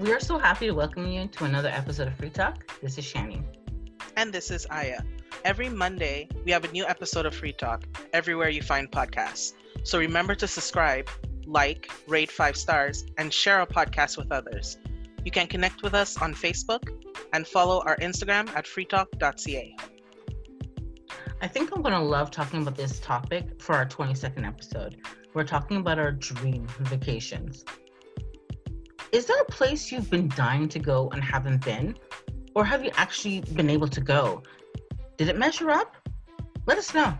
We are so happy to welcome you to another episode of Free Talk. This is Shani. And this is Aya. Every Monday, we have a new episode of Free Talk everywhere you find podcasts. So remember to subscribe, like, rate five stars, and share our podcast with others. You can connect with us on Facebook and follow our Instagram at freetalk.ca. I think I'm going to love talking about this topic for our 22nd episode. We're talking about our dream vacations. Is there a place you've been dying to go and haven't been? Or have you actually been able to go? Did it measure up? Let us know.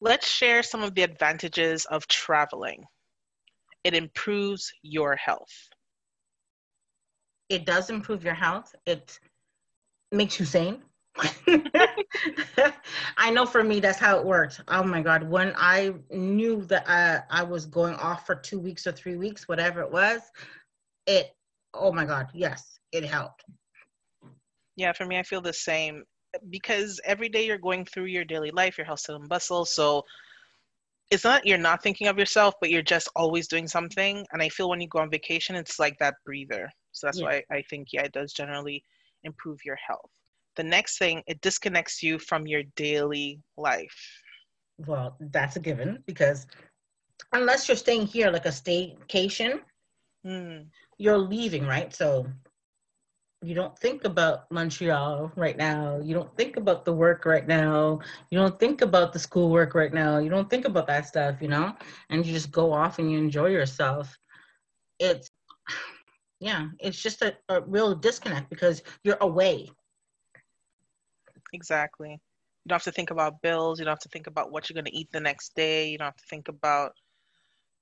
Let's share some of the advantages of traveling. It improves your health. It does improve your health. It makes you sane. I know for me that's how it worked. Oh my God. When I knew that I, I was going off for two weeks or three weeks, whatever it was, it, oh my God, yes, it helped. Yeah, for me, I feel the same because every day you're going through your daily life, your hustle and bustle. So it's not you're not thinking of yourself, but you're just always doing something. And I feel when you go on vacation, it's like that breather. So that's yeah. why I think, yeah, it does generally improve your health. The next thing, it disconnects you from your daily life. Well, that's a given because unless you're staying here like a staycation, mm. you're leaving, right? So you don't think about Montreal right now. You don't think about the work right now. You don't think about the schoolwork right now. You don't think about that stuff, you know? And you just go off and you enjoy yourself. It's, yeah, it's just a, a real disconnect because you're away. Exactly. You don't have to think about bills. You don't have to think about what you're going to eat the next day. You don't have to think about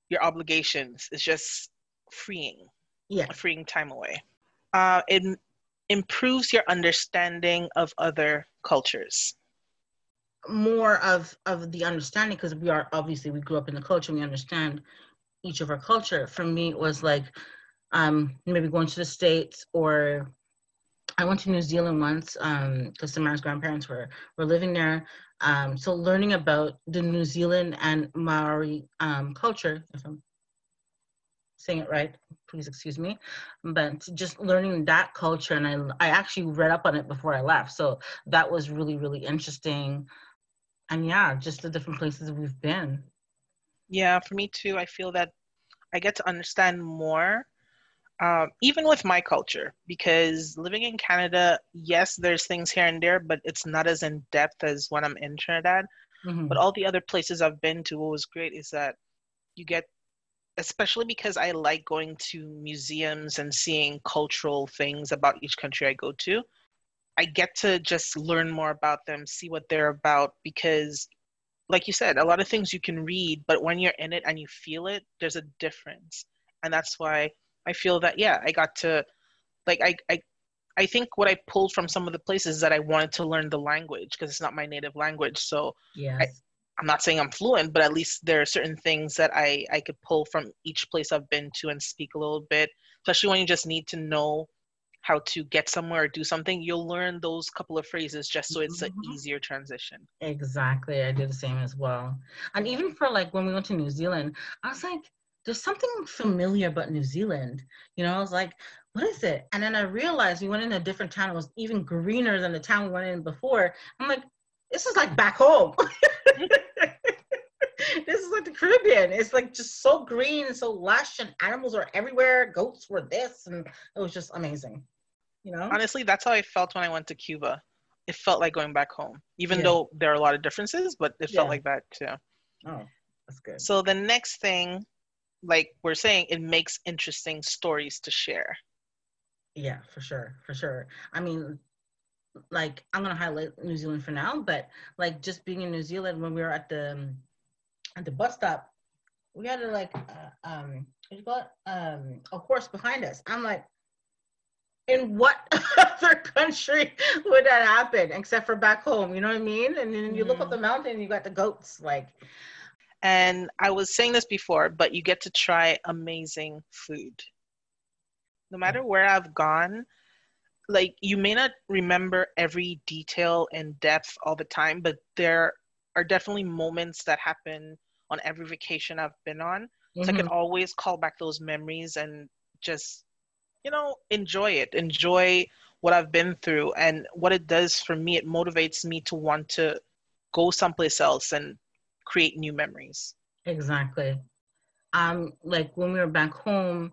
your obligations. It's just freeing. Yeah. Freeing time away. Uh, it improves your understanding of other cultures more of of the understanding because we are obviously we grew up in the culture we understand each of our culture for me it was like um maybe going to the states or i went to new zealand once um because samara's grandparents were were living there. Um so learning about the new zealand and maori um culture if i'm saying it right please excuse me but just learning that culture and i i actually read up on it before i left. So that was really really interesting. And yeah just the different places we've been. Yeah for me too i feel that i get to understand more um, even with my culture because living in canada yes there's things here and there but it's not as in depth as when i'm in trinidad mm-hmm. but all the other places i've been to what was great is that you get especially because I like going to museums and seeing cultural things about each country I go to. I get to just learn more about them, see what they're about, because, like you said, a lot of things you can read, but when you're in it and you feel it, there's a difference. And that's why I feel that, yeah, I got to, like, I, I, I think what I pulled from some of the places is that I wanted to learn the language because it's not my native language. So yeah. I'm not saying I'm fluent, but at least there are certain things that I, I could pull from each place I've been to and speak a little bit, especially when you just need to know how to get somewhere or do something. You'll learn those couple of phrases just so it's mm-hmm. an easier transition. Exactly. I do the same as well. And even for like when we went to New Zealand, I was like, there's something familiar about New Zealand. You know, I was like, what is it? And then I realized we went in a different town. It was even greener than the town we went in before. I'm like, this is like back home. this is like the Caribbean. It's like just so green and so lush, and animals are everywhere. Goats were this, and it was just amazing. You know. Honestly, that's how I felt when I went to Cuba. It felt like going back home, even yeah. though there are a lot of differences, but it felt yeah. like that too. Oh, that's good. So the next thing, like we're saying, it makes interesting stories to share. Yeah, for sure, for sure. I mean, like I'm gonna highlight New Zealand for now, but like just being in New Zealand when we were at the um, at the bus stop, we had to like uh, um what you call it um a horse behind us. I'm like, in what other country would that happen except for back home? You know what I mean? And then you mm-hmm. look up mm-hmm. the mountain, you got the goats like. And I was saying this before, but you get to try amazing food. No matter where I've gone, like you may not remember every detail and depth all the time, but there are definitely moments that happen on every vacation I've been on mm-hmm. so I can mm-hmm. always call back those memories and just, you know, enjoy it, enjoy what I've been through. And what it does for me, it motivates me to want to go someplace else and create new memories. Exactly. Um, like when we were back home,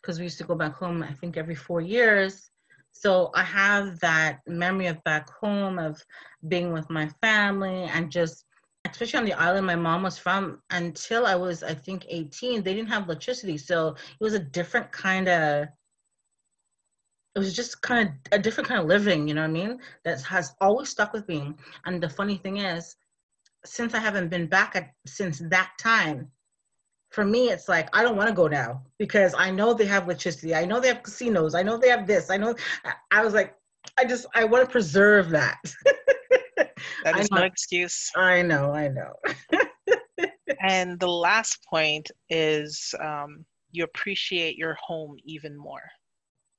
because we used to go back home, I think every four years. So I have that memory of back home of being with my family and just, especially on the island my mom was from, until I was, I think, 18, they didn't have electricity. So it was a different kind of, it was just kind of a different kind of living, you know what I mean? That has always stuck with me. And the funny thing is, since I haven't been back at, since that time, for me, it's like I don't want to go now because I know they have electricity. I know they have casinos. I know they have this. I know. I was like, I just I want to preserve that. that is no excuse. I know. I know. and the last point is um, you appreciate your home even more.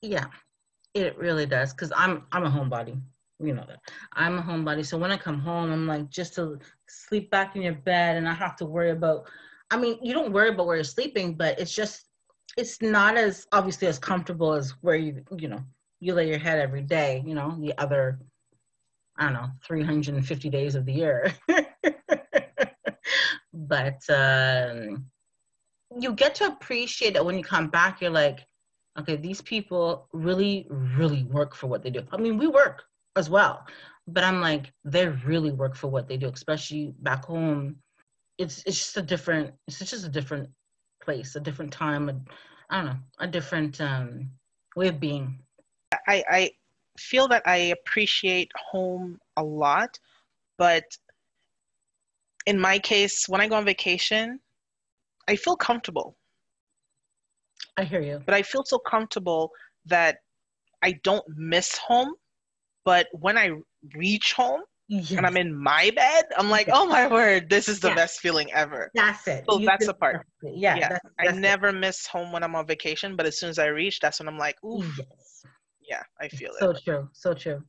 Yeah, it really does because I'm I'm a homebody you know that i'm a homebody. So when i come home i'm like just to sleep back in your bed and i have to worry about i mean you don't worry about where you're sleeping but it's just it's not as obviously as comfortable as where you you know you lay your head every day you know the other i don't know 350 days of the year. But um you get to appreciate that when you come back you're like okay these people really really work for what they do. I mean we work as well. But I'm like, they really work for what they do, especially back home. It's it's just a different it's just a different place, a different time, a, I don't know, a different um, way of being. I, I feel that I appreciate home a lot, but in my case, when I go on vacation, I feel comfortable. I hear you. But I feel so comfortable that I don't miss home but when I reach home yes. and I'm in my bed, I'm like, oh my word, this is the best feeling ever. That's it. So you that's the part. Yeah. yeah. That's, that's I never it. miss home when I'm on vacation, but as soon as I reach, that's when I'm like, ooh. Yes. Yeah, I feel so it. So true. So true.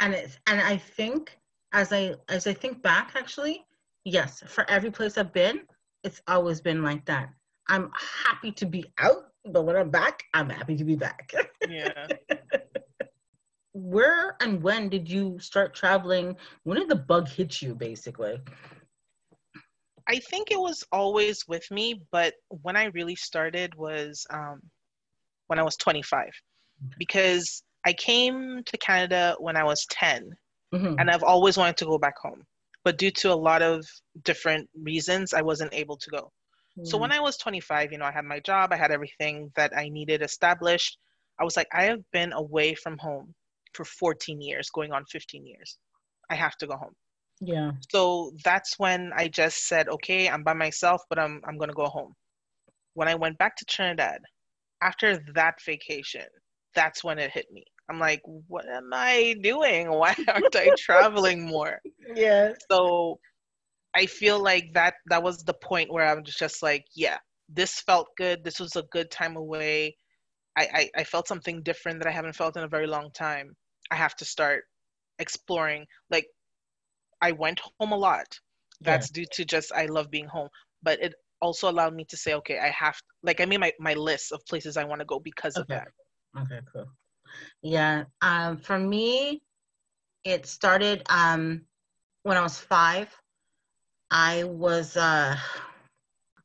And it's and I think as I as I think back actually, yes, for every place I've been, it's always been like that. I'm happy to be out, but when I'm back, I'm happy to be back. Yeah. where and when did you start traveling? When did the bug hit you, basically? I think it was always with me, but when I really started was um, when I was 25, because I came to Canada when I was 10, mm-hmm. and I've always wanted to go back home, but due to a lot of different reasons, I wasn't able to go. Mm. So when I was 25, you know, I had my job, I had everything that I needed established. I was like, I have been away from home for 14 years, going on 15 years. I have to go home. Yeah. So that's when I just said, okay, I'm by myself, but I'm I'm gonna go home. When I went back to Trinidad, after that vacation, that's when it hit me. I'm like, what am I doing? Why aren't I traveling more? Yeah. So I feel like that that was the point where I'm just like, yeah, this felt good. This was a good time away. I, I, I felt something different that I haven't felt in a very long time. I have to start exploring. Like I went home a lot. That's yeah. due to just I love being home. But it also allowed me to say, okay, I have like I made my, my list of places I want to go because okay. of that. Okay, cool. Yeah. Um for me, it started um when I was five. I was uh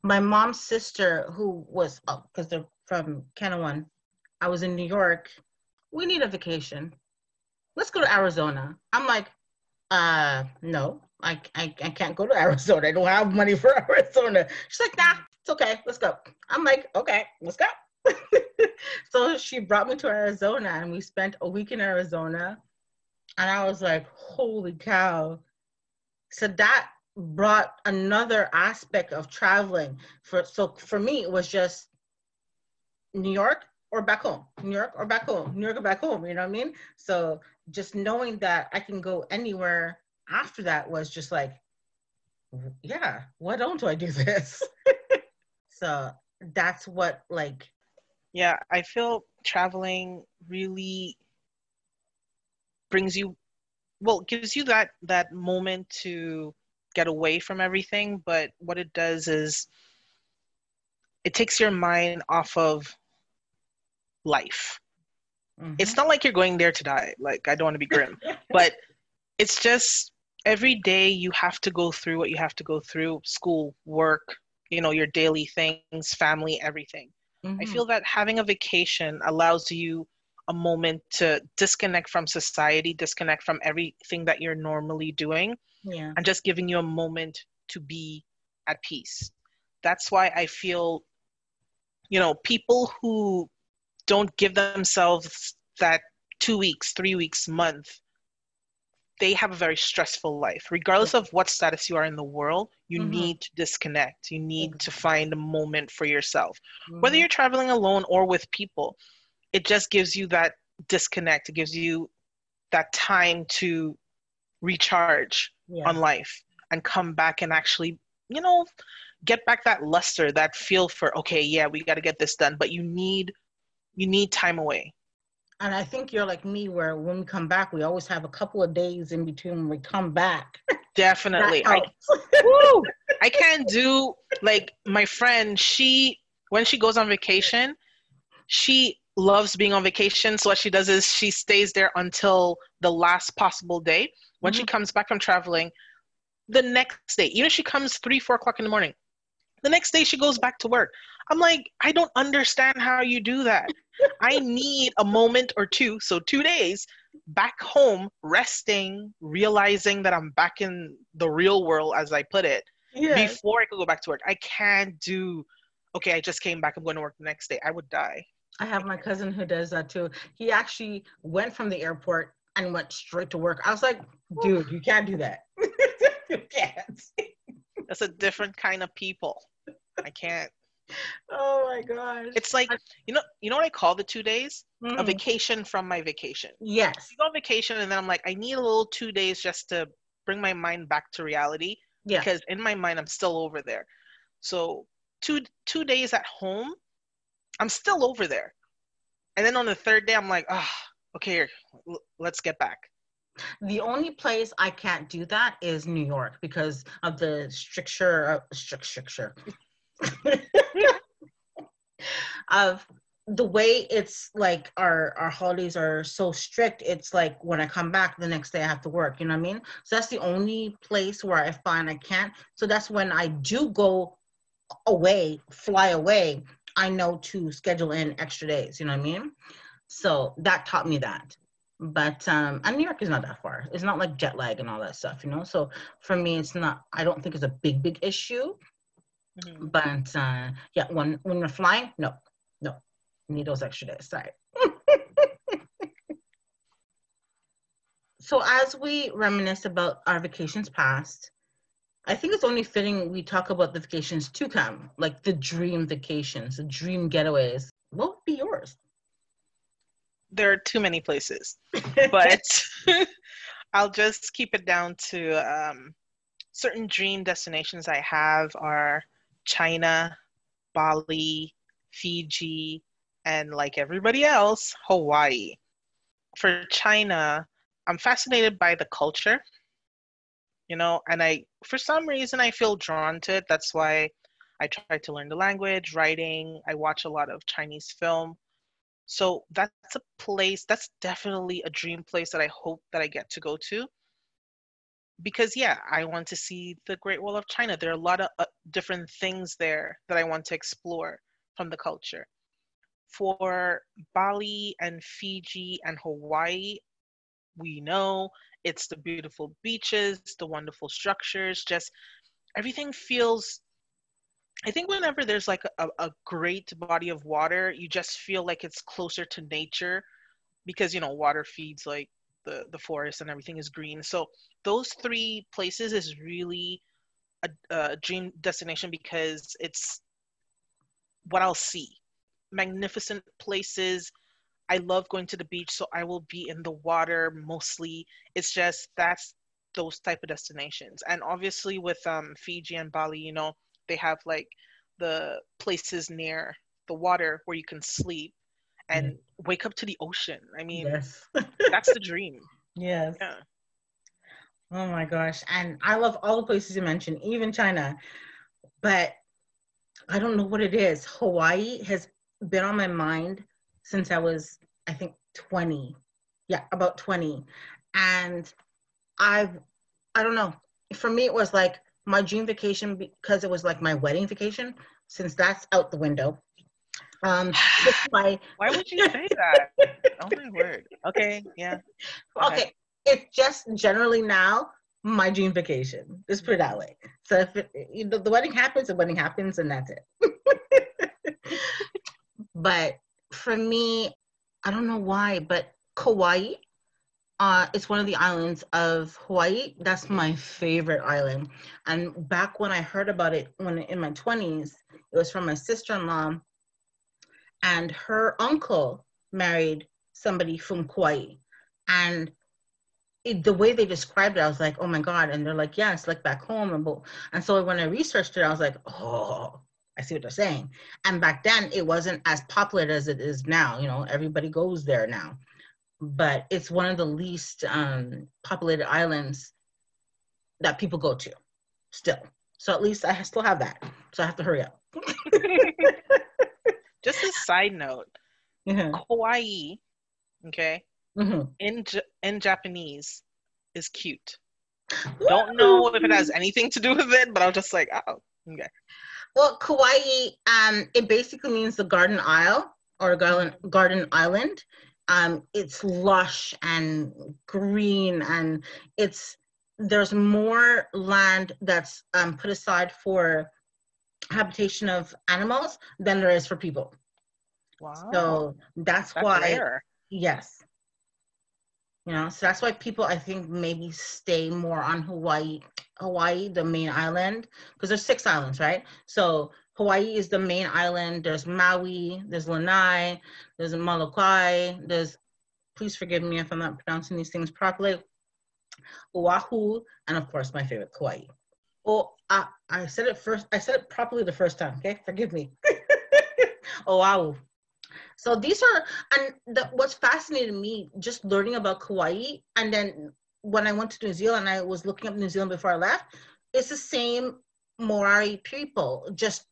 my mom's sister who was because oh, they're from Canouan. I was in New York. We need a vacation let's go to Arizona. I'm like, uh, no, I, I, I can't go to Arizona. I don't have money for Arizona. She's like, nah, it's okay. Let's go. I'm like, okay, let's go. so she brought me to Arizona and we spent a week in Arizona. And I was like, holy cow. So that brought another aspect of traveling. For so for me, it was just New York or back home, New York or back home, New York or back home, you know what I mean? So just knowing that I can go anywhere after that was just like, yeah, why don't I do this? so that's what like. Yeah, I feel traveling really brings you, well, gives you that that moment to get away from everything. But what it does is it takes your mind off of life. Mm-hmm. It's not like you're going there to die. Like I don't want to be grim, but it's just every day you have to go through what you have to go through, school, work, you know, your daily things, family, everything. Mm-hmm. I feel that having a vacation allows you a moment to disconnect from society, disconnect from everything that you're normally doing, yeah. and just giving you a moment to be at peace. That's why I feel, you know, people who don't give themselves that two weeks, three weeks, month, they have a very stressful life. Regardless of what status you are in the world, you mm-hmm. need to disconnect. You need to find a moment for yourself. Mm-hmm. Whether you're traveling alone or with people, it just gives you that disconnect. It gives you that time to recharge yeah. on life and come back and actually, you know, get back that luster, that feel for, okay, yeah, we got to get this done. But you need you need time away. And I think you're like me, where when we come back, we always have a couple of days in between when we come back. Definitely. I, woo, I can't do like my friend, she, when she goes on vacation, she loves being on vacation. So what she does is she stays there until the last possible day. When mm-hmm. she comes back from traveling, the next day, even if she comes three, four o'clock in the morning, the next day she goes back to work. I'm like, I don't understand how you do that. I need a moment or two, so two days back home, resting, realizing that I'm back in the real world, as I put it, before I could go back to work. I can't do, okay, I just came back, I'm going to work the next day. I would die. I have my cousin who does that too. He actually went from the airport and went straight to work. I was like, dude, you can't do that. you can't. That's a different kind of people. I can't. Oh my gosh. It's like you know you know what I call the two days? Mm-hmm. A vacation from my vacation. Yes. You go on vacation and then I'm like, I need a little two days just to bring my mind back to reality. Yeah. Because in my mind I'm still over there. So two two days at home, I'm still over there. And then on the third day I'm like, ah, oh, okay, let's get back. The only place I can't do that is New York because of the stricture, uh, strict, stricture, of the way it's like our our holidays are so strict it's like when i come back the next day i have to work you know what i mean? So that's the only place where i find i can't. So that's when i do go away fly away i know to schedule in extra days you know what i mean? So that taught me that. But um and new york is not that far. It's not like jet lag and all that stuff you know? So for me it's not i don't think it's a big big issue Mm-hmm. But uh, yeah, when when we're flying, no, no, need those extra days. Sorry. so as we reminisce about our vacations past, I think it's only fitting we talk about the vacations to come, like the dream vacations, the dream getaways. What would be yours? There are too many places, but I'll just keep it down to um, certain dream destinations I have are China, Bali, Fiji, and like everybody else, Hawaii. For China, I'm fascinated by the culture, you know, and I, for some reason, I feel drawn to it. That's why I try to learn the language, writing. I watch a lot of Chinese film. So that's a place, that's definitely a dream place that I hope that I get to go to because yeah i want to see the great wall of china. There are a lot of uh, different things there that i want to explore from the culture. For bali and fiji and hawaii we know it's the beautiful beaches the wonderful structures just everything feels i think whenever there's like a, a great body of water you just feel like it's closer to nature because you know water feeds like the the forest and everything is green. So those three places is really a, a dream destination because it's what I'll see. Magnificent places. I love going to the beach, so I will be in the water mostly. It's just that's those type of destinations. And obviously with um, Fiji and Bali, you know, they have like the places near the water where you can sleep and wake up to the ocean. I mean, yes. that's the dream. Yes. Yeah. Oh my gosh. And I love all the places you mentioned, even China. But I don't know what it is. Hawaii has been on my mind since I was, I think, 20. Yeah, about 20. And I've, I don't know. For me, it was like my dream vacation because it was like my wedding vacation, since that's out the window. Um, my... Why would you say that? oh my word. Okay, yeah. Okay. okay. It's just generally now my dream vacation. Let's put it that way. So if it, you know, the wedding happens, the wedding happens, and that's it. but for me, I don't know why, but Kauai, uh, it's one of the islands of Hawaii. That's my favorite island. And back when I heard about it, when in my twenties, it was from my sister-in-law, and her uncle married somebody from Kauai, and it, the way they described it, I was like, oh my God. And they're like, yeah, it's like back home. And, and so when I researched it, I was like, oh, I see what they're saying. And back then, it wasn't as popular as it is now. You know, everybody goes there now. But it's one of the least um, populated islands that people go to still. So at least I still have that. So I have to hurry up. Just a side note mm-hmm. Kauai, okay, mm-hmm. in in Japanese is cute. Don't know if it has anything to do with it, but I was just like, oh, okay. Well, Kauai, um, it basically means the garden isle or garden garden island. Um, it's lush and green, and it's there's more land that's um, put aside for habitation of animals than there is for people. Wow. So that's, that's why. Rare. Yes you know so that's why people i think maybe stay more on hawaii hawaii the main island because there's six islands right so hawaii is the main island there's maui there's lanai there's molokai there's please forgive me if i'm not pronouncing these things properly oahu and of course my favorite kauai oh i, I said it first i said it properly the first time okay forgive me oahu so these are, and the, what's fascinated me, just learning about Kauai, and then when I went to New Zealand, I was looking up New Zealand before I left. It's the same Maori people, just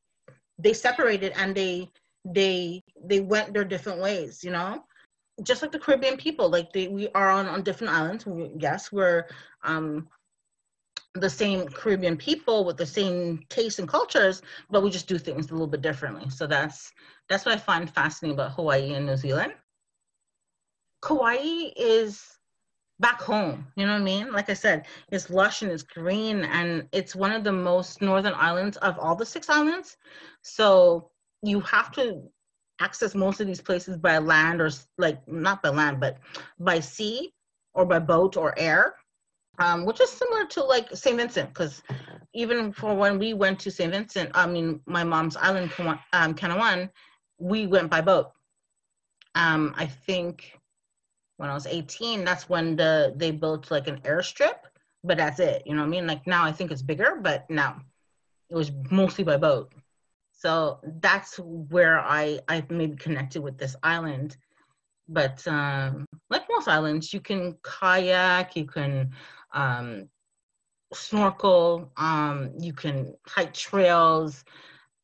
they separated and they they they went their different ways, you know just like the Caribbean people, like they, we are on, on different islands. We, yes, we're um, the same Caribbean people with the same tastes and cultures, but we just do things a little bit differently. So that's that's what I find fascinating about Hawaii and New Zealand. Kauai is back home, you know what I mean? Like I said, it's lush and it's green, and it's one of the most northern islands of all the six islands. So you have to access most of these places by land or like not by land, but by sea or by boat or air um, which is similar to like St. Vincent, because even for when we went to St. Vincent, I mean, my mom's island, um, Canouan, we went by boat. Um, I think when I was 18, that's when the they built like an airstrip, but that's it. You know what I mean? Like now I think it's bigger, but now it was mostly by boat. So that's where I I maybe connected with this island. But um, like most islands, you can kayak, you can um, snorkel, um, you can hike trails,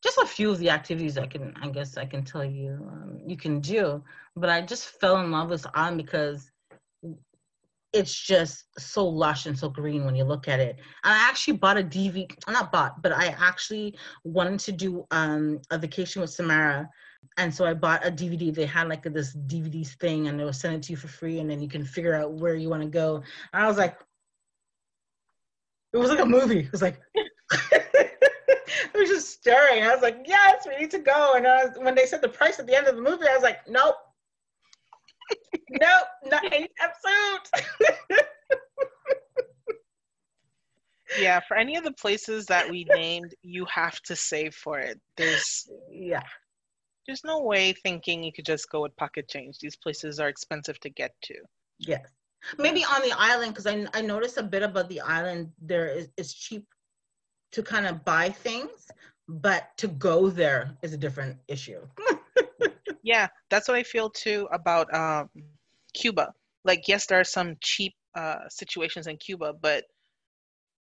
just a few of the activities I can, I guess I can tell you, um, you can do. But I just fell in love with island because it's just so lush and so green when you look at it. And I actually bought a DVD, not bought, but I actually wanted to do um, a vacation with Samara. And so I bought a DVD. They had like this DVD thing and they will send it to you for free. And then you can figure out where you want to go. And I was like, it was like a movie. It was like, it was just staring. I was like, yes, we need to go. And was, when they said the price at the end of the movie, I was like, nope. nope, not anytime soon. yeah, for any of the places that we named, you have to save for it. There's yeah. There's no way thinking you could just go with pocket change. These places are expensive to get to. Yes. Maybe on the island, because I, I noticed a bit about the island, there is it's cheap to kind of buy things, but to go there is a different issue. yeah, that's what I feel too about um, Cuba. Like, yes, there are some cheap uh, situations in Cuba, but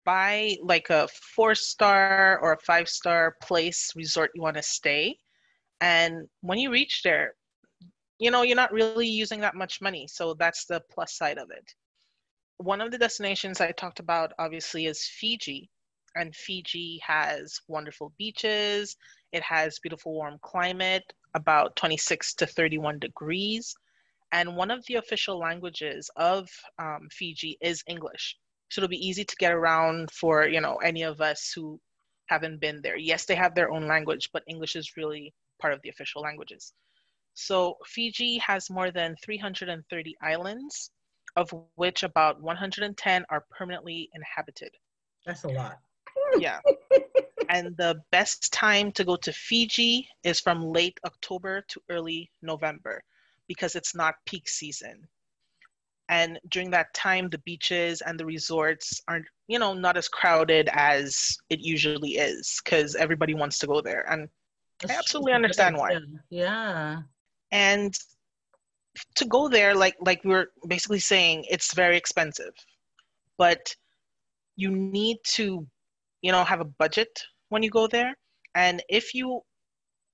buy like a four star or a five star place resort you want to stay. And when you reach there, you know, you're not really using that much money. So that's the plus side of it. One of the destinations I talked about, obviously, is Fiji. And Fiji has wonderful beaches. It has beautiful warm climate, about 26 to 31 degrees. And one of the official languages of um, Fiji is English. So it'll be easy to get around for, you know, any of us who haven't been there. Yes, they have their own language, but English is really part of the official languages. So Fiji has more than 330 islands, of which about 110 are permanently inhabited. That's a lot. Yeah. and the best time to go to Fiji is from late October to early November because it's not peak season. And during that time, the beaches and the resorts aren't, you know, not as crowded as it usually is because everybody wants to go there. And That's I absolutely understand why. Yeah. And to go there, like like we are basically saying, it's very expensive, but you need to, you know, have a budget when you go there. And if you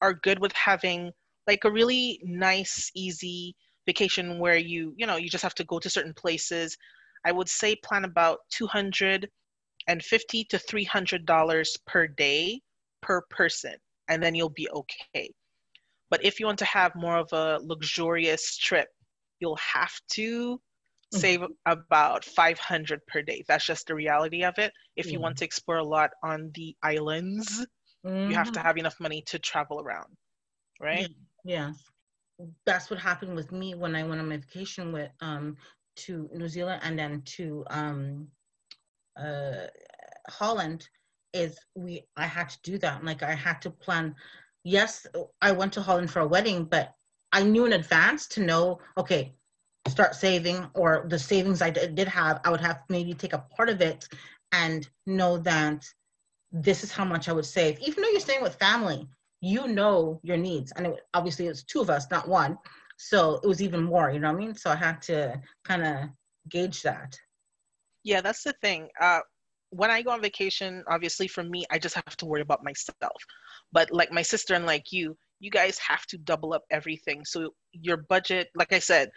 are good with having like a really nice, easy vacation where you, you know, you just have to go to certain places, I would say plan about 250 to $300 per day per person, and then you'll be okay. But if you want to have more of a luxurious trip, you'll have to mm-hmm. save about 500 per day. That's just the reality of it. If you want to explore a lot on the islands, mm-hmm. you have to mm-hmm. have enough money to travel around, right? Yeah. yeah. That's what happened with me when I went on my vacation with um to New Zealand and then to um uh Holland is we I had to do that. Like I had to plan yes, I went to Holland for a wedding, but I knew in advance to know, okay, start saving or the savings I did have, I would have maybe take a part of it and know that this is how much I would save. Even though you're staying with family, you know your needs. And it, obviously it's two of us, not one. So it was even more, you know what I mean? So I had to kind of gauge that. Yeah, that's the thing. Uh, when I go on vacation, obviously for me, I just have to worry about myself. But like my sister and like you, you guys have to double up everything. So your budget, like I said,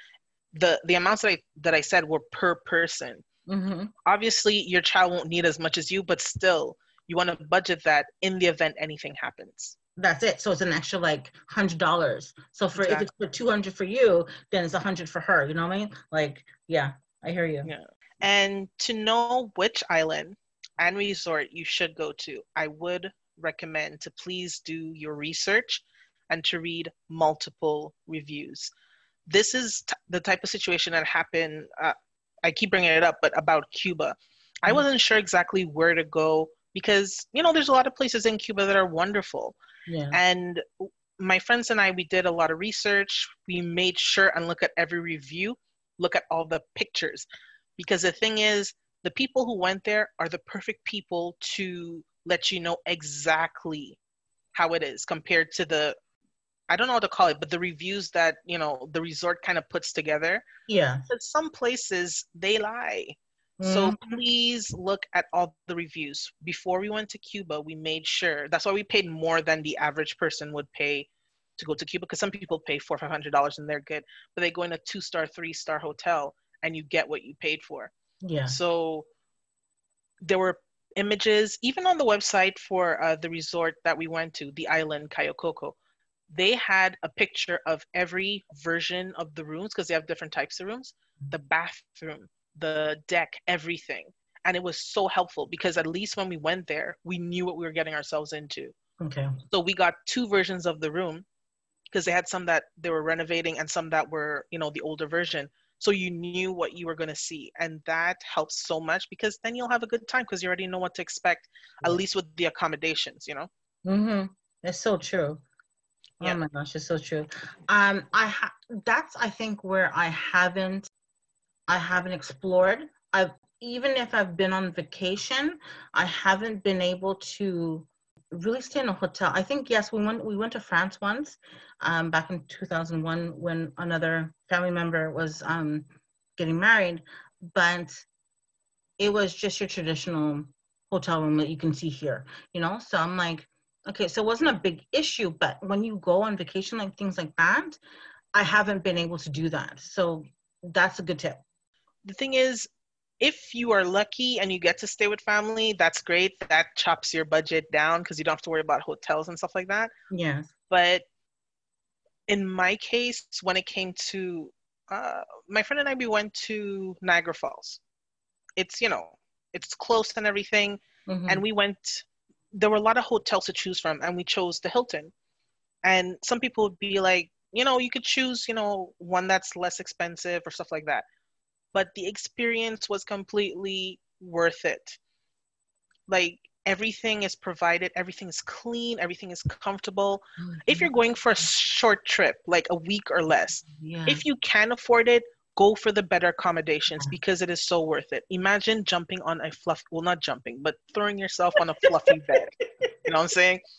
the the amounts that I that I said were per person. Mm-hmm. Obviously, your child won't need as much as you, but still, you want to budget that in the event anything happens. That's it. So it's an extra like hundred dollars. So for exactly. if it's for two hundred for you, then it's a hundred for her. You know what I mean? Like, yeah, I hear you. Yeah. And to know which island and resort you should go to, I would recommend to please do your research and to read multiple reviews. This is t- the type of situation that happened. Uh, I keep bringing it up, but about Cuba. I mm-hmm. wasn't sure exactly where to go because, you know, there's a lot of places in Cuba that are wonderful. Yeah. And my friends and I, we did a lot of research. We made sure and look at every review, look at all the pictures. Because the thing is, the people who went there are the perfect people to let you know exactly how it is compared to the I don't know what to call it, but the reviews that you know the resort kind of puts together. Yeah. some places they lie. Mm-hmm. So please look at all the reviews. Before we went to Cuba, we made sure that's why we paid more than the average person would pay to go to Cuba because some people pay four five hundred dollars and they're good, but they go in a two star, three star hotel and you get what you paid for. Yeah. So there were images, even on the website for uh, the resort that we went to, the island Cayo Coco, they had a picture of every version of the rooms because they have different types of rooms, the bathroom, the deck, everything. And it was so helpful because at least when we went there, we knew what we were getting ourselves into. Okay. So we got two versions of the room because they had some that they were renovating and some that were, you know, the older version so you knew what you were going to see and that helps so much because then you'll have a good time because you already know what to expect at least with the accommodations you know? Mm-hmm. That's so true. Oh yeah. oh my gosh it's so true. Um i ha- that's i think where i haven't i haven't explored. I've even if i've been on vacation i haven't been able to really stay in a hotel. I think yes, we went we went to France once, um, back in 2001 when another family member was um, getting married, but it was just your traditional hotel room that you can see here, you know? So I'm like, okay, so it wasn't a big issue, but when you go on vacation, like things like that, I haven't been able to do that. So that's a good tip. The thing is, if you are lucky and you get to stay with family, that's great. That chops your budget down because you don't have to worry about hotels and stuff like that. Yes. But in my case, when it came to uh, my friend and I, we went to Niagara Falls. It's you know, it's close and everything, mm-hmm. and we went. There were a lot of hotels to choose from, and we chose the Hilton. And some people would be like, you know, you could choose, you know, one that's less expensive or stuff like that. But the experience was completely worth it. Like everything is provided everything is clean everything is comfortable. Mm-hmm. if you're going for a short trip like a week or less yeah. if you can afford it go for the better accommodations because it is so worth it. Imagine jumping on a fluff well not jumping but throwing yourself on a fluffy bed. You know what i'm saying?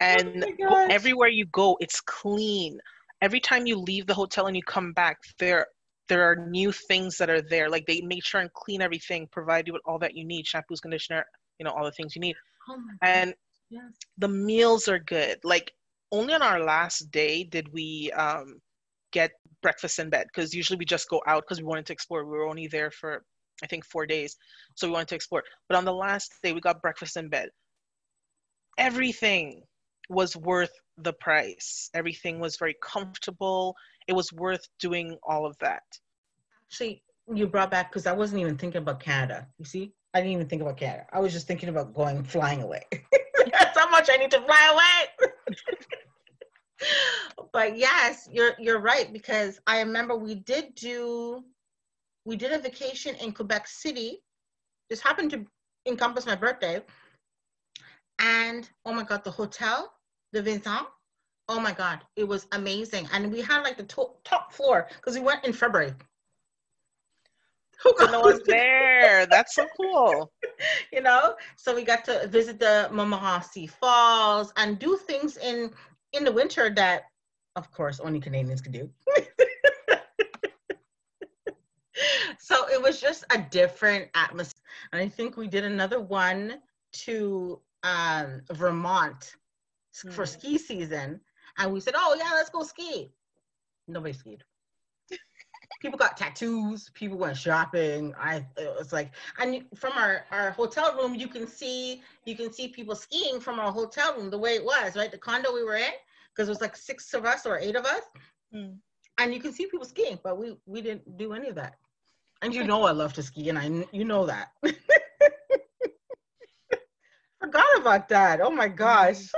And oh everywhere you go it's clean. Every time you leave the hotel and you come back there there are new things that are there. Like they make sure and clean everything provide you with all that you need. Shampoos conditioner you know all the things you need. Oh and yes. the meals are good. Like only on our last day did we um, get breakfast in bed because usually we just go out because we wanted to explore. We were only there for i think four days so we wanted to explore. But on the last day we got breakfast in bed. Everything was worth the price everything was very comfortable it was worth doing all of that actually you brought back because i wasn't even thinking about canada you see I didn't even think about Canada. I was just thinking about going flying away. That's how much I need to fly away. but yes, you're you're right because I remember we did do we did a vacation in Quebec City. This happened to encompass my birthday. And oh my god, the hotel, the Vincent, oh my god, it was amazing. And we had like the top, top floor because we went in February. Who no one's there. That's so cool. you know, so we got to visit the Montmorency Falls and do things in in the winter that, of course, only Canadians can do. so it was just a different atmosphere. And I think we did another one to um, Vermont mm. for ski season. And we said, oh, yeah, let's go ski. Nobody skied. People got tattoos. People went shopping. I it was like and from our our hotel room you can see you can see people skiing from our hotel room the way it was right? The condo we were in because it was like six of us or eight of us. Mm. and you can see people skiing but we we didn't do any of that. And you know i love to ski and i you know that. Forgot about that. Oh my gosh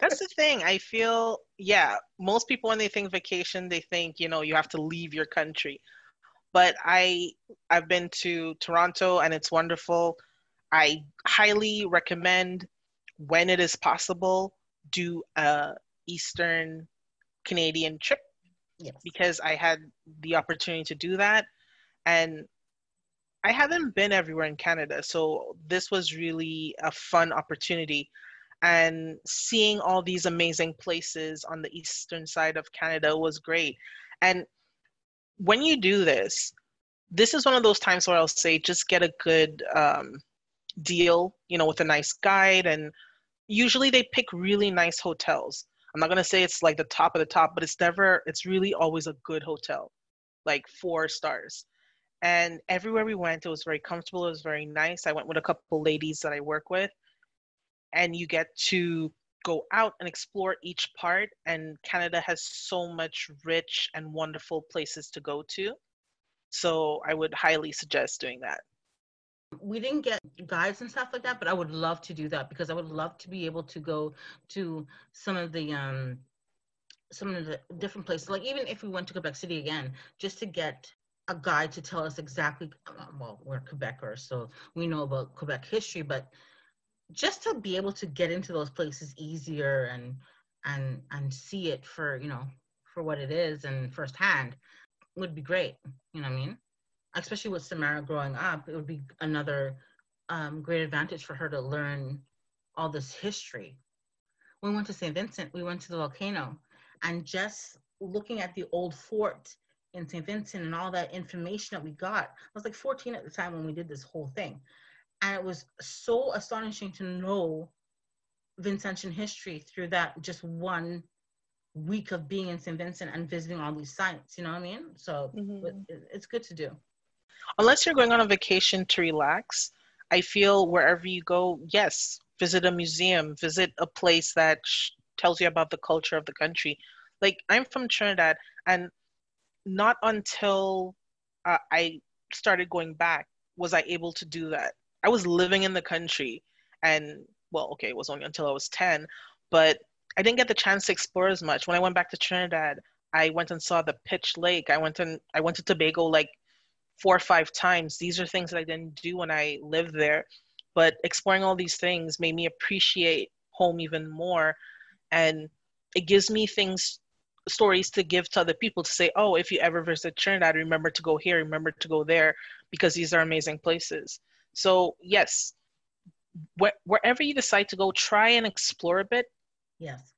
that's the thing i feel yeah, most people when they think vacation, they think, you know, you have to leave your country. But I I've been to Toronto and it's wonderful. I highly recommend when it is possible do a Eastern Canadian trip yes. because I had the opportunity to do that and I haven't been everywhere in Canada, so this was really a fun opportunity and seeing all these amazing places on the eastern side of Canada was great. And when you do this, this is one of those times where I'll say just get a good um, deal, you know, with a nice guide. And usually they pick really nice hotels. I'm not gonna say it's like the top of the top, but it's never, it's really always a good hotel, like four stars. And everywhere we went, it was very comfortable. It was very nice. I went with a couple ladies that I work with, and you get to go out and explore each part and canada has so much rich and wonderful places to go to. So i would highly suggest doing that. We didn't get guides and stuff like that but i would love to do that because i would love to be able to go to some of the um some of the different places. Like even if we went to quebec city again just to get a guide to tell us exactly well we're quebecers so we know about quebec history but just to be able to get into those places easier and and and see it for you know for what it is and firsthand would be great you know what i mean? Especially with samara growing up it would be another um, great advantage for her to learn all this history. We went to st vincent we went to the volcano and just looking at the old fort in st vincent and all that information that we got i was like 14 at the time when we did this whole thing and it was so astonishing to know Vincentian history through that just one week of being in St. Vincent and visiting all these sites. You know what I mean? So mm-hmm. it's good to do. Unless you're going on a vacation to relax, I feel wherever you go, yes, visit a museum, visit a place that sh- tells you about the culture of the country. Like I'm from Trinidad, and not until uh, I started going back was I able to do that. I was living in the country, and well, okay, it was only until I was 10, but I didn't get the chance to explore as much. When I went back to Trinidad, I went and saw the Pitch Lake. I went and I went to Tobago like four or five times. These are things that I didn't do when I lived there. But exploring all these things made me appreciate home even more. And it gives me things, stories to give to other people to say, oh, if you ever visit Trinidad, remember to go here, remember to go there, because these are amazing places. So, yes, wh- wherever you decide to go, try and explore a bit. Yes.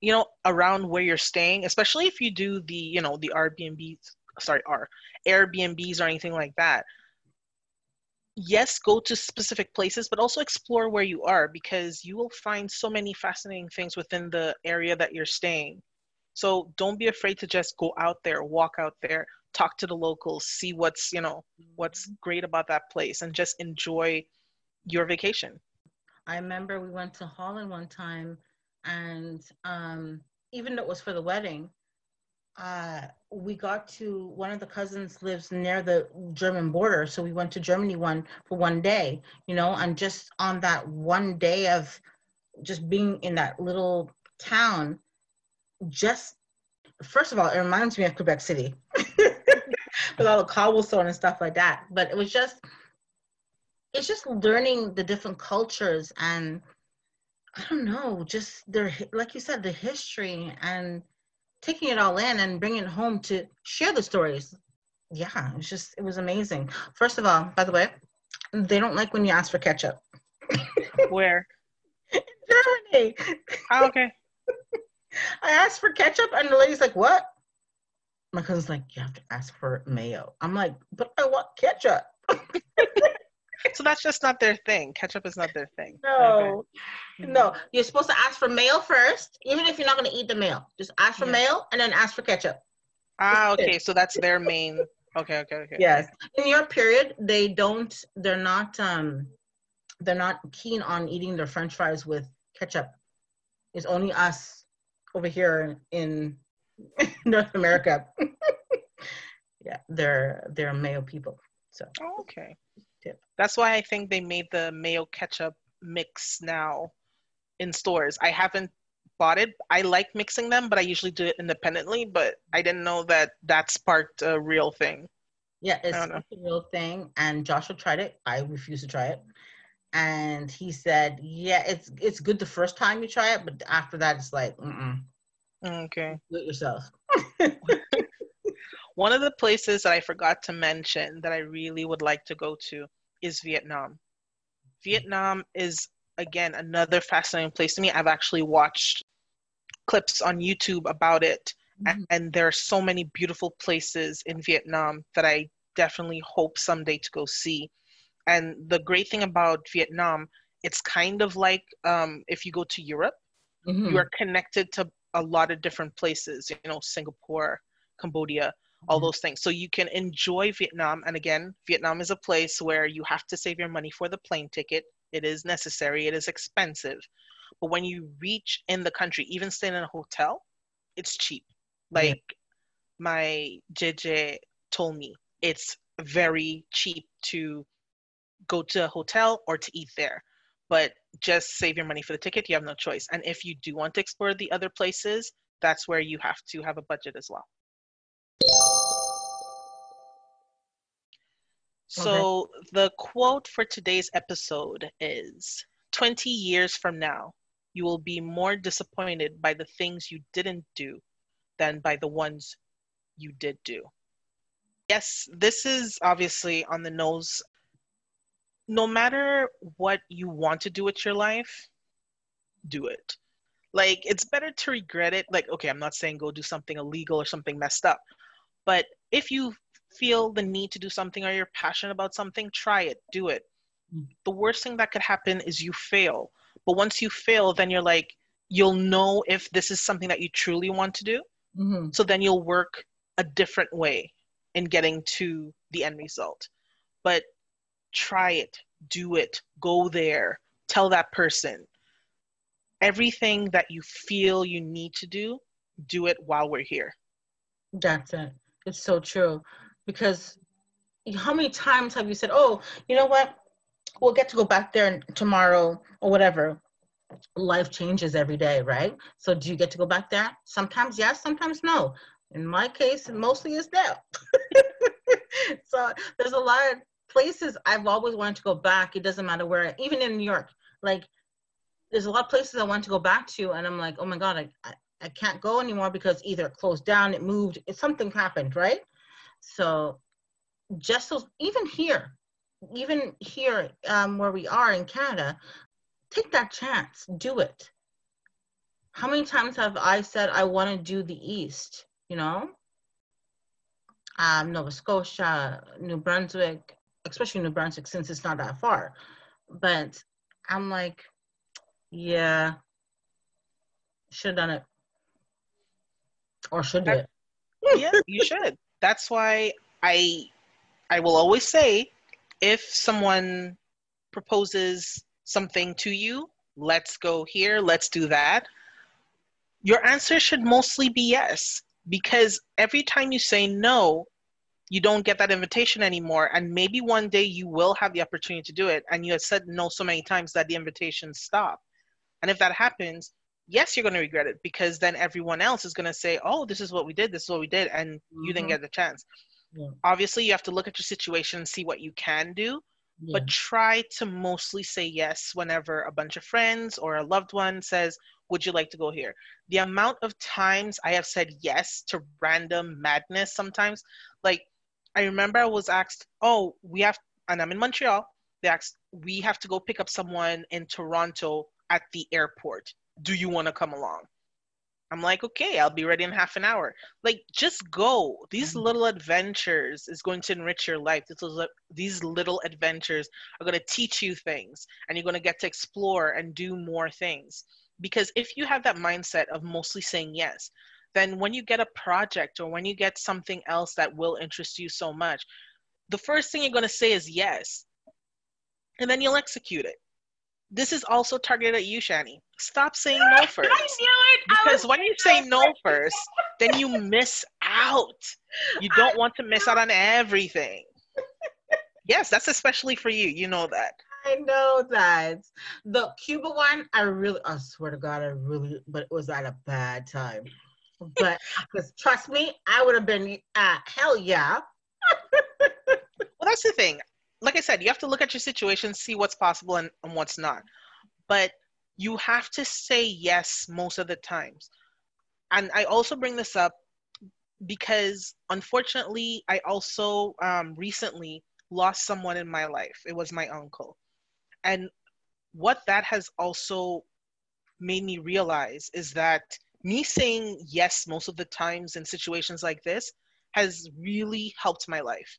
You know, around where you're staying, especially if you do the, you know, the Airbnb, sorry, R, Airbnbs or anything like that. Yes, go to specific places, but also explore where you are because you will find so many fascinating things within the area that you're staying. So don't be afraid to just go out there, walk out there, talk to the locals, see what's, you know, what's great about that place and just enjoy your vacation? I remember we went to Holland one time, and um, even though it was for the wedding, uh, we got to one of the cousins lives near the German border, so we went to Germany one for one day, you know, and just on that one day of just being in that little town, just first of all, it reminds me of Quebec City with all the cobblestone and stuff like that. But it was just it's just learning the different cultures and I don't know, just their like you said, the history and taking it all in and bringing it home to share the stories. Yeah, it's just it was amazing. First of all, by the way, they don't like when you ask for ketchup. Where? Germany. Oh, okay. I asked for ketchup and the lady's like, "What?" My cousin's like, "You have to ask for mayo." I'm like, "But I want ketchup." so that's just not their thing. Ketchup is not their thing. No, okay. no. You're supposed to ask for mayo first, even if you're not going to eat the mayo. Just ask for yeah. mayo and then ask for ketchup. Ah, okay. So that's their main. Okay, okay, okay. Yes. In your period, they don't. They're not. Um, they're not keen on eating their French fries with ketchup. It's only us over here in North America. yeah, they're they're mayo people. So. Oh, okay. That's why I think they made the mayo ketchup mix now in stores. I haven't bought it. I like mixing them, but I usually do it independently. But I didn't know that that's part a real thing. Yeah, it's a real thing. And Joshua tried it. I refuse to try it. And he said, "Yeah, it's it's good the first time you try it, but after that, it's like, mm okay, do it yourself." One of the places that I forgot to mention that I really would like to go to is Vietnam. Vietnam is again another fascinating place to me. I've actually watched clips on YouTube about it, mm-hmm. and there are so many beautiful places in Vietnam that I definitely hope someday to go see. And the great thing about Vietnam, it's kind of like um, if you go to Europe, mm-hmm. you are connected to a lot of different places. You know, Singapore, Cambodia, all those things. So you can enjoy Vietnam. And again, Vietnam is a place where you have to save your money for the plane ticket. It is necessary, it is expensive. But when you reach in the country, even staying in a hotel, it's cheap. Like yeah. my JJ told me, it's very cheap to go to a hotel or to eat there. But just save your money for the ticket, you have no choice. And if you do want to explore the other places, that's where you have to have a budget as well. So okay. the quote for today's episode is 20 years from now, you will be more disappointed by the things you didn't do than by the ones you did do. Yes, this is obviously on the nose. No matter what you want to do with your life, do it. Like, it's better to regret it. Like, okay, I'm not saying go do something illegal or something messed up, but if you feel the need to do something or you're passionate about something, try it, do it. the worst thing that could happen is you fail. But once you fail, then you're like, you'll know if this is something that you truly want to do. Mm-hmm. So then you'll work a different way in getting to the end result. But try it, do it, go there, tell that person. Everything that you feel you need to do, do it while we're here. That's it. It's so true. Because how many times have you said, oh, you know what? We'll get to go back there tomorrow or whatever. Life changes every day, right? So do you get to go back there? Sometimes yes, sometimes no. In my case, mostly is no. so there's a lot places I've always wanted to go back. It doesn't matter where, even in New York, like there's a lot of places I want to go back to, and I'm like, oh my god, I, I, I can't go anymore because either it closed down, it moved, it, something happened, right? So just so even here, even here um, where we are in Canada, take that chance, do it. How many times have I said I want to do the East? You know, um, Nova Scotia, New Brunswick, especially in New Brunswick since it's not that far. But I'm like, yeah, should have done it, or should do it. yeah, you should. That's why I I will always say if someone proposes something to you, let's go here, let's do that, your answer should mostly be yes. Because every time you say no, you don't get that invitation anymore. And maybe one day you will have the opportunity to do it. And you have said no so many times that the invitations stop. And if that happens, yes, you're going to regret it because then everyone else is going to say, oh, this is what we did, this is what we did. And mm-hmm. you didn't get the chance. Yeah. Obviously, you have to look at your situation and see what you can do, yeah. but try to mostly say yes whenever a bunch of friends or a loved one says, Would you like to go here? The amount of times I have said yes to random madness sometimes, like I remember I was asked, Oh, we have, and I'm in Montreal, they asked, We have to go pick up someone in Toronto at the airport. Do you want to come along? I'm like, okay, I'll be ready in half an hour. Like, just go. These mm-hmm. little adventures is going to enrich your life. This is, these little adventures are going to teach you things, and you're going to get to explore and do more things. Because if you have that mindset of mostly saying yes, then when you get a project or when you get something else that will interest you so much, the first thing you're going to say is yes, and then you'll execute it this is also targeted at you, Shani. Stop saying no first. I knew it. Because when you say no first, then you miss out. You don't want to miss out on everything. yes, that's especially for you. You know that. I know that. The Cuba one, I really, I swear to God, I really, but it was at a bad time. But because trust me, I would have been, uh, hell yeah. well, that's the thing like I said, you have to look at your situation, see what's possible and, and what's not. But you have to say yes most of the times. And I also bring this up because unfortunately, I also um, recently lost someone in my life. It was my uncle. And what that has also made me realize is that me saying yes most of the times in situations like this has really helped my life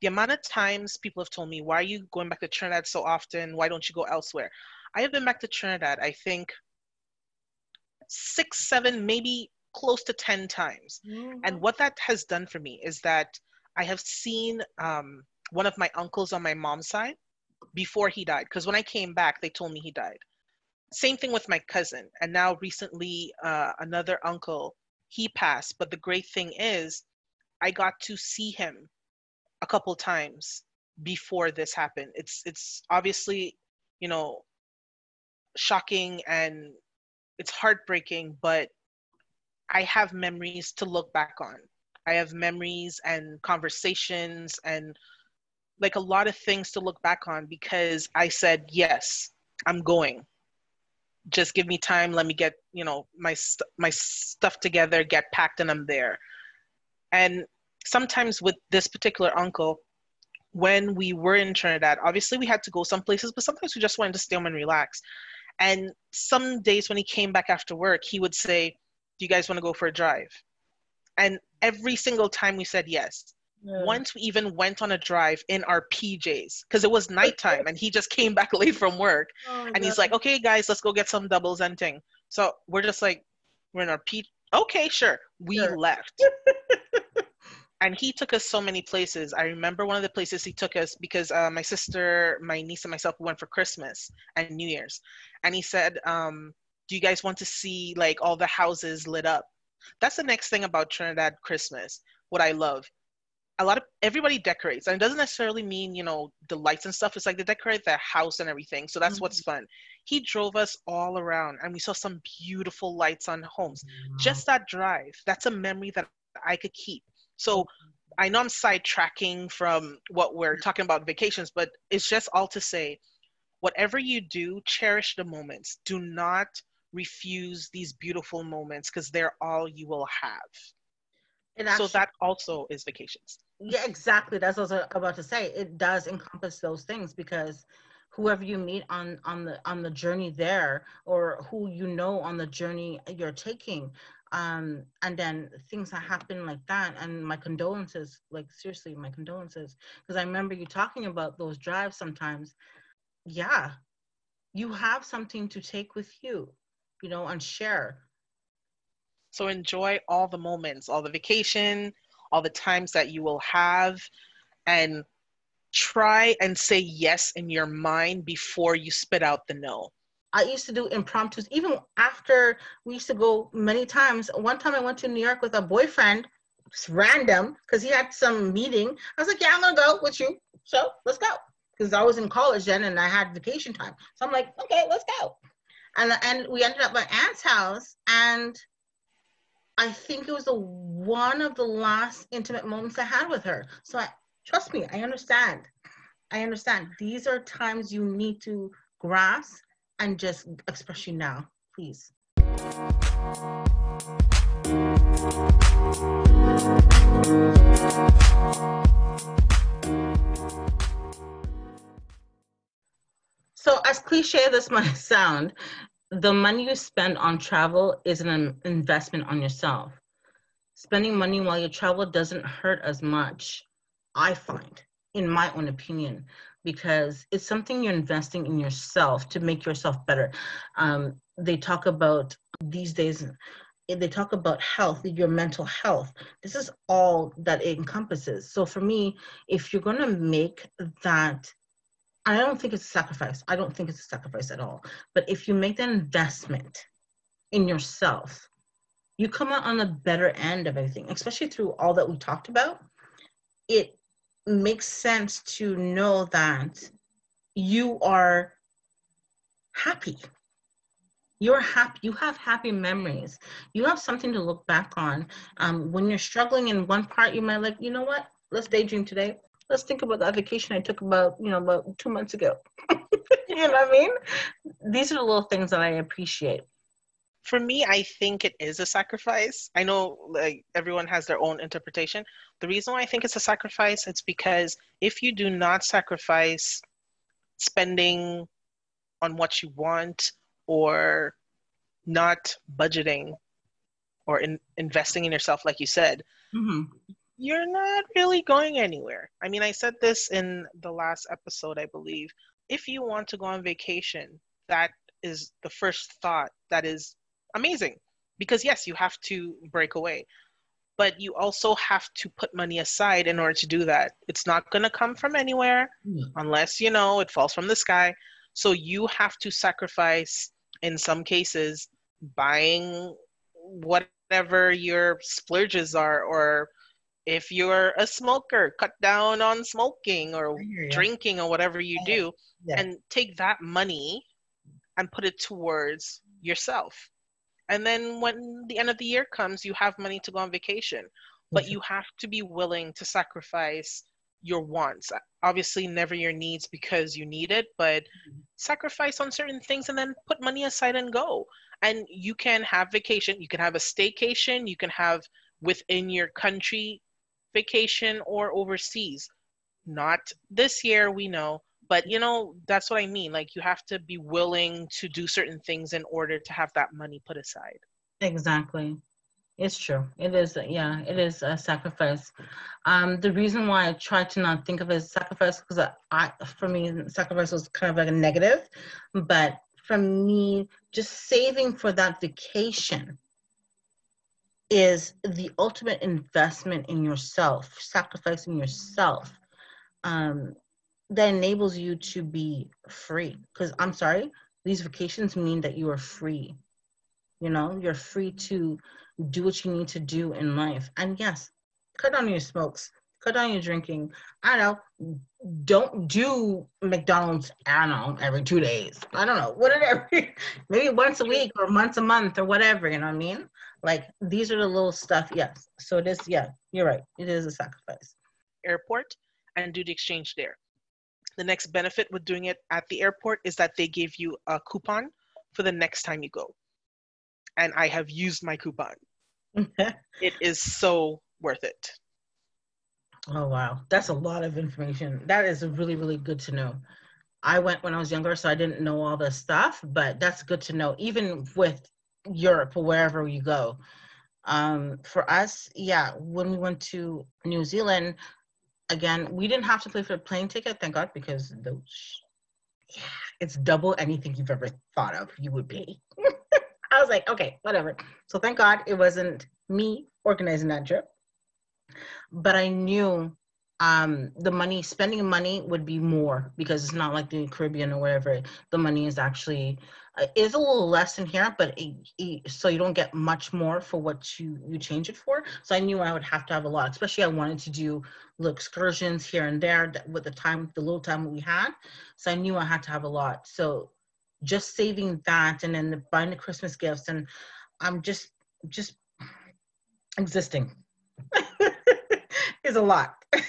the amount of times people have told me, why are you going back to Trinidad so often? Why don't you go elsewhere? I have been back to Trinidad, I think, six, seven, maybe close to 10 times. Mm-hmm. And what that has done for me is that I have seen um, one of my uncles on my mom's side before he died. Because when I came back, they told me he died. Same thing with my cousin. And now recently, uh, another uncle, he passed. But the great thing is, I got to see him a couple times before this happened. It's it's obviously, you know, shocking and it's heartbreaking, but I have memories to look back on. I have memories and conversations and like a lot of things to look back on because I said, yes, I'm going. Just give me time. Let me get, you know, my st- my stuff together, get packed, and I'm there. And sometimes with this particular uncle, when we were in Trinidad, obviously we had to go some places, but sometimes we just wanted to stay home and relax. And some days when he came back after work, he would say, Do you guys want to go for a drive? And every single time we said yes. Yeah. Once we even went on a drive in our PJs because it was nighttime and he just came back late from work oh and he's like, okay, guys, let's go get some doubles and ting. So we're just like, we're in our P. Okay, sure. We sure. left. and he took us so many places. I remember one of the places he took us because uh, my sister, my niece, and myself went for Christmas and New Year's, and he said, um, "Do you guys want to see like all the houses lit up?" That's the next thing about Trinidad Christmas. What I love, a lot of everybody decorates, and it doesn't necessarily mean you know the lights and stuff. It's like they decorate their house and everything. So that's mm-hmm. what's fun. He drove us all around, and we saw some beautiful lights on homes. Mm-hmm. Just that drive, that's a memory that I could keep so I know I'm sidetracking from what we're talking about vacations, but it's just all to say whatever you do, cherish the moments. Do not refuse these beautiful moments because they're all you will have. And actually, so that also is vacations. Yeah, exactly. That's what I was about to say. It does encompass those things because whoever you meet on on the on the journey there or who you know on the journey you're taking um and then things that happen like that and my condolences like seriously my condolences because i remember you talking about those drives sometimes yeah you have something to take with you you know and share so enjoy all the moments all the vacation all the times that you will have and try and say yes in your mind before you spit out the no I used to do impromptus even after we used to go many times. One time I went to New York with a boyfriend, it's random, because he had some meeting. I was like, yeah, I'm gonna go with you. So let's go. Because I was in college then and I had vacation time. So I'm like, okay, let's go. And and we ended up at Aunt's house and I think it was the one of the last intimate moments I had with her. So I trust me, I understand. I understand. These are times you need to grasp and just express you now, please. So, as cliche this might sound, the money you spend on travel is an investment on yourself. Spending money while you travel doesn't hurt as much, I find, in my own opinion, because it's something you're investing in yourself to make yourself better. Um, they talk about these days, they talk about health, your mental health. This is all that it encompasses. So for me, if you're going to make that, I don't think it's a sacrifice. I don't think it's a sacrifice at all. But if you make that investment in yourself, you come out on the better end of everything, especially through all that we talked about. It makes sense to know that you are happy. You're happy. You have happy memories. You have something to look back on. Um, when you're struggling in one part, you might like, you know what? Let's daydream today. Let's think about that vacation I took about, you know, about two months ago. you know what I mean? These are the little things that I appreciate for me i think it is a sacrifice i know like everyone has their own interpretation the reason why i think it's a sacrifice it's because if you do not sacrifice spending on what you want or not budgeting or in, investing in yourself like you said mm-hmm. You're not really going anywhere. I mean i said this in the last episode i believe. If you want to go on vacation that is the first thought that is amazing. Because yes you have to break away. But you also have to put money aside in order to do that. It's not going to come from anywhere mm. unless you know it falls from the sky. So you have to sacrifice in some cases buying whatever your splurges are or if you're a smoker cut down on smoking or drinking or whatever you do yeah. and take that money and put it towards yourself and then when the end of the year comes, you have money to go on vacation. But mm-hmm. you have to be willing to sacrifice your wants. Obviously, never your needs because you need it, but mm-hmm. sacrifice on certain things and then put money aside and go. And you can have vacation. You can have a staycation. You can have within your country vacation or overseas. Not this year, we know, but you know that's what i mean like you have to be willing to do certain things in order to have that money put aside exactly It's true. It is, yeah, it is a sacrifice. Um, the reason why I try to not think of it as sacrifice because I, for me, sacrifice was kind of like a negative, but for me, just saving for that vacation is the ultimate investment in yourself, sacrificing yourself. Um, that enables you to be free. Because I'm sorry, these vacations mean that you are free. You know, you're free to do what you need to do in life. And yes, cut down your smokes, cut down your drinking. I don't know. Don't do McDonald's, I don't know, every two days. I don't know. Whatever. Maybe once a week or once a month or whatever, you know what I mean? Like these are the little stuff, yes. So it is, yeah, you're right. It is a sacrifice. Airport and do the exchange there. The next benefit with doing it at the airport is that they give you a coupon for the next time you go. And I have used my coupon. it is so worth it. Oh wow, that's a lot of information. That is really really good to know. I went when I was younger, so I didn't know all this stuff, but that's good to know. Even with Europe or wherever you go, um, for us, yeah, when we went to New Zealand, again, we didn't have to pay for a plane ticket, thank God, because those, yeah, it's double anything you've ever thought of you would pay. I was like, okay, whatever. So thank God it wasn't me organizing that trip. But I knew um, the money, spending money would be more because it's not like the Caribbean or wherever. The money is actually uh, is a little less in here, but it, it, so you don't get much more for what you you change it for. So I knew I would have to have a lot, especially I wanted to do little excursions here and there with the time, the little time we had. So I knew I had to have a lot. So just saving that and then the, buying the Christmas gifts and I'm just just existing is a lot.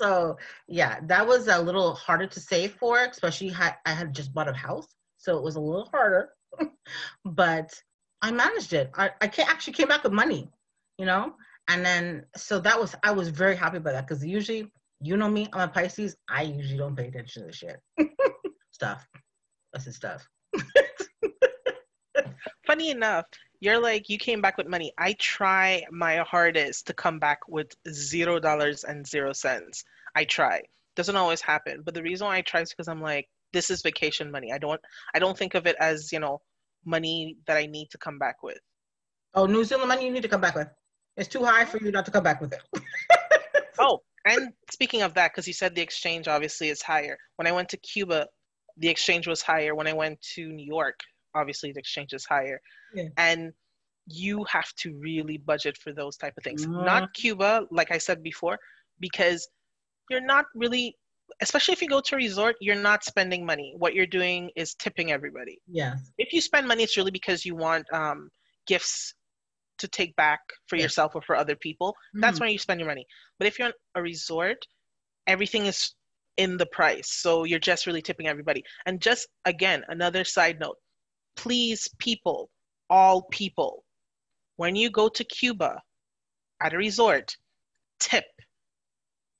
so yeah, that was a little harder to save for, especially had, I had just bought a house so it was a little harder. but I managed it. I, I actually came back with money, you know? And then, so that was, I was very happy about that because usually, you know me, I'm a Pisces, I usually don't pay attention to the shit. stuff. That's the stuff. Funny enough, you're like, you came back with money. I try my hardest to come back with zero dollars and zero cents. I try. Doesn't always happen. But the reason why I try is because I'm like, this is vacation money. I don't I don't think of it as, you know, money that I need to come back with. Oh, New Zealand money you need to come back with. It's too high for you not to come back with it. oh, and speaking of that, because you said the exchange obviously is higher. When I went to Cuba, the exchange was higher. When I went to New York, obviously the exchange is higher. Yeah. And you have to really budget for those type of things. Uh-huh. Not Cuba, like I said before, because you're not really especially if you go to a resort, you're not spending money. What you're doing is tipping everybody. Yeah. If you spend money, it's really because you want um, gifts to take back for yeah. yourself or for other people. Mm-hmm. That's when you spend your money. But if you're on a resort, everything is in the price. So you're just really tipping everybody. And just again, another side note please, people, all people, when you go to Cuba at a resort, tip.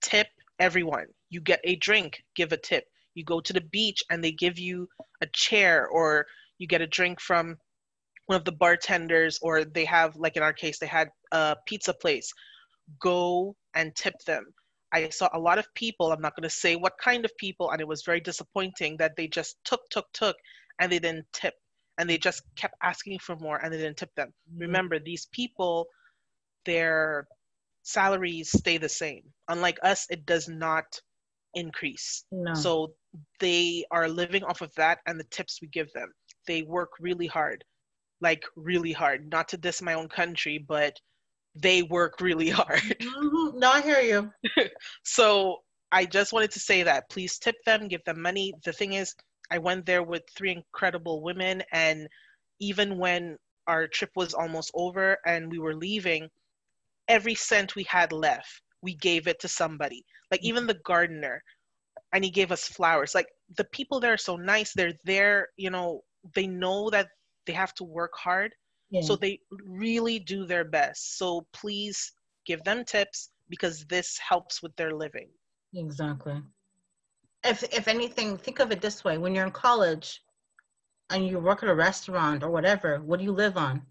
Tip everyone you get a drink, give a tip. You go to the beach and they give you a chair or you get a drink from one of the bartenders or they have like in our case they had a pizza place. Go and tip them. I saw a lot of people, I'm not going to say what kind of people and it was very disappointing that they just took took took and they didn't tip and they just kept asking for more and they didn't tip them. Mm-hmm. Remember these people their salaries stay the same. Unlike us, it does not increase. No. So they are living off of that and the tips we give them. They work really hard, like really hard. Not to diss my own country, but they work really hard. Mm-hmm. No, I hear you. so I just wanted to say that. Please tip them, give them money. The thing is, I went there with three incredible women, and even when our trip was almost over and we were leaving, every cent we had left, we gave it to somebody. Like even the gardener, and he gave us flowers. Like the people there are so nice. They're there, you know, they know that they have to work hard. Yeah. So they really do their best. So please give them tips because this helps with their living. Exactly. If if anything, think of it this way: when you're in college and you work at a restaurant or whatever, what do you live on?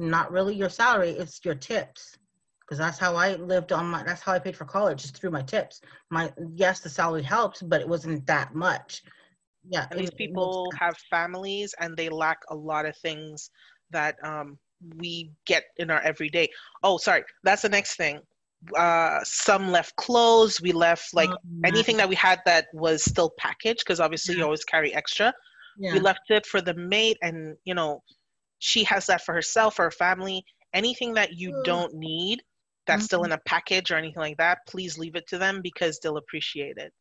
not really your salary, it's your tips. Because that's how I lived on my that's how I paid for college, just through my tips. My yes, the salary helps, but it wasn't that much. Yeah. And these people have families and they lack a lot of things that um, we get in our everyday. Oh, sorry. That's the next thing. Uh, some left clothes. We left like Oh, anything that we had that was still packaged because obviously you always carry extra. yeah. We left it for the maid, and you know, she has that for herself or her family. Anything that you Mm. don't need that's still Mhm. in a package or anything like that, please leave it to them because they'll appreciate it.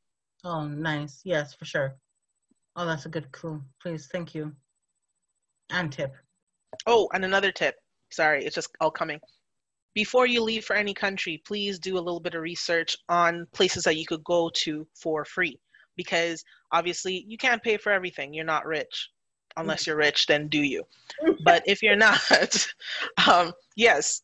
Oh, nice. Yes, for sure. Oh, that's a good clue. Please, thank you. And tip. Oh, and another tip. Sorry, it's just all coming. Before you leave for any country, please do a little bit of research on places that you could go to for free. Because obviously, you can't pay for everything. You're not rich. Unless you're rich, then do you. But if you're not, um, yes,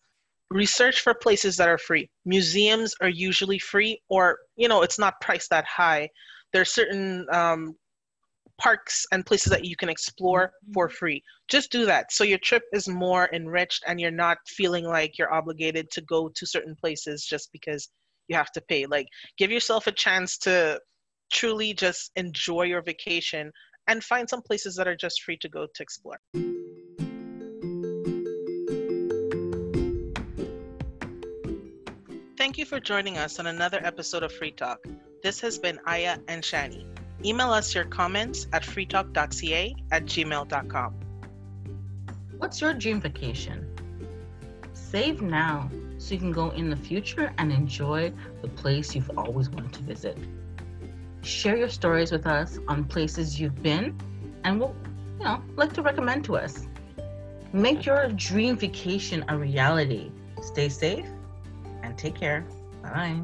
research for places that are free. Museums are usually free, or, you know, it's not priced that high. There are certain um, parks and places that you can explore for mm-hmm. free. Just do that. So your trip is more enriched and you're not feeling like you're obligated to go to certain places just because you have to pay. Like give yourself a chance to truly just enjoy your vacation and find some places that are just free to go to explore. Thank you for joining us on another episode of Free Talk. This has been Aya and Shani. Email us your comments at freetalk.ca at gmail.com. What's your dream vacation? Save now so you can go in the future and enjoy the place you've always wanted to visit. Share your stories with us on places you've been and we'll, you know, like to recommend to us. Make your dream vacation a reality. Stay safe and take care. Bye.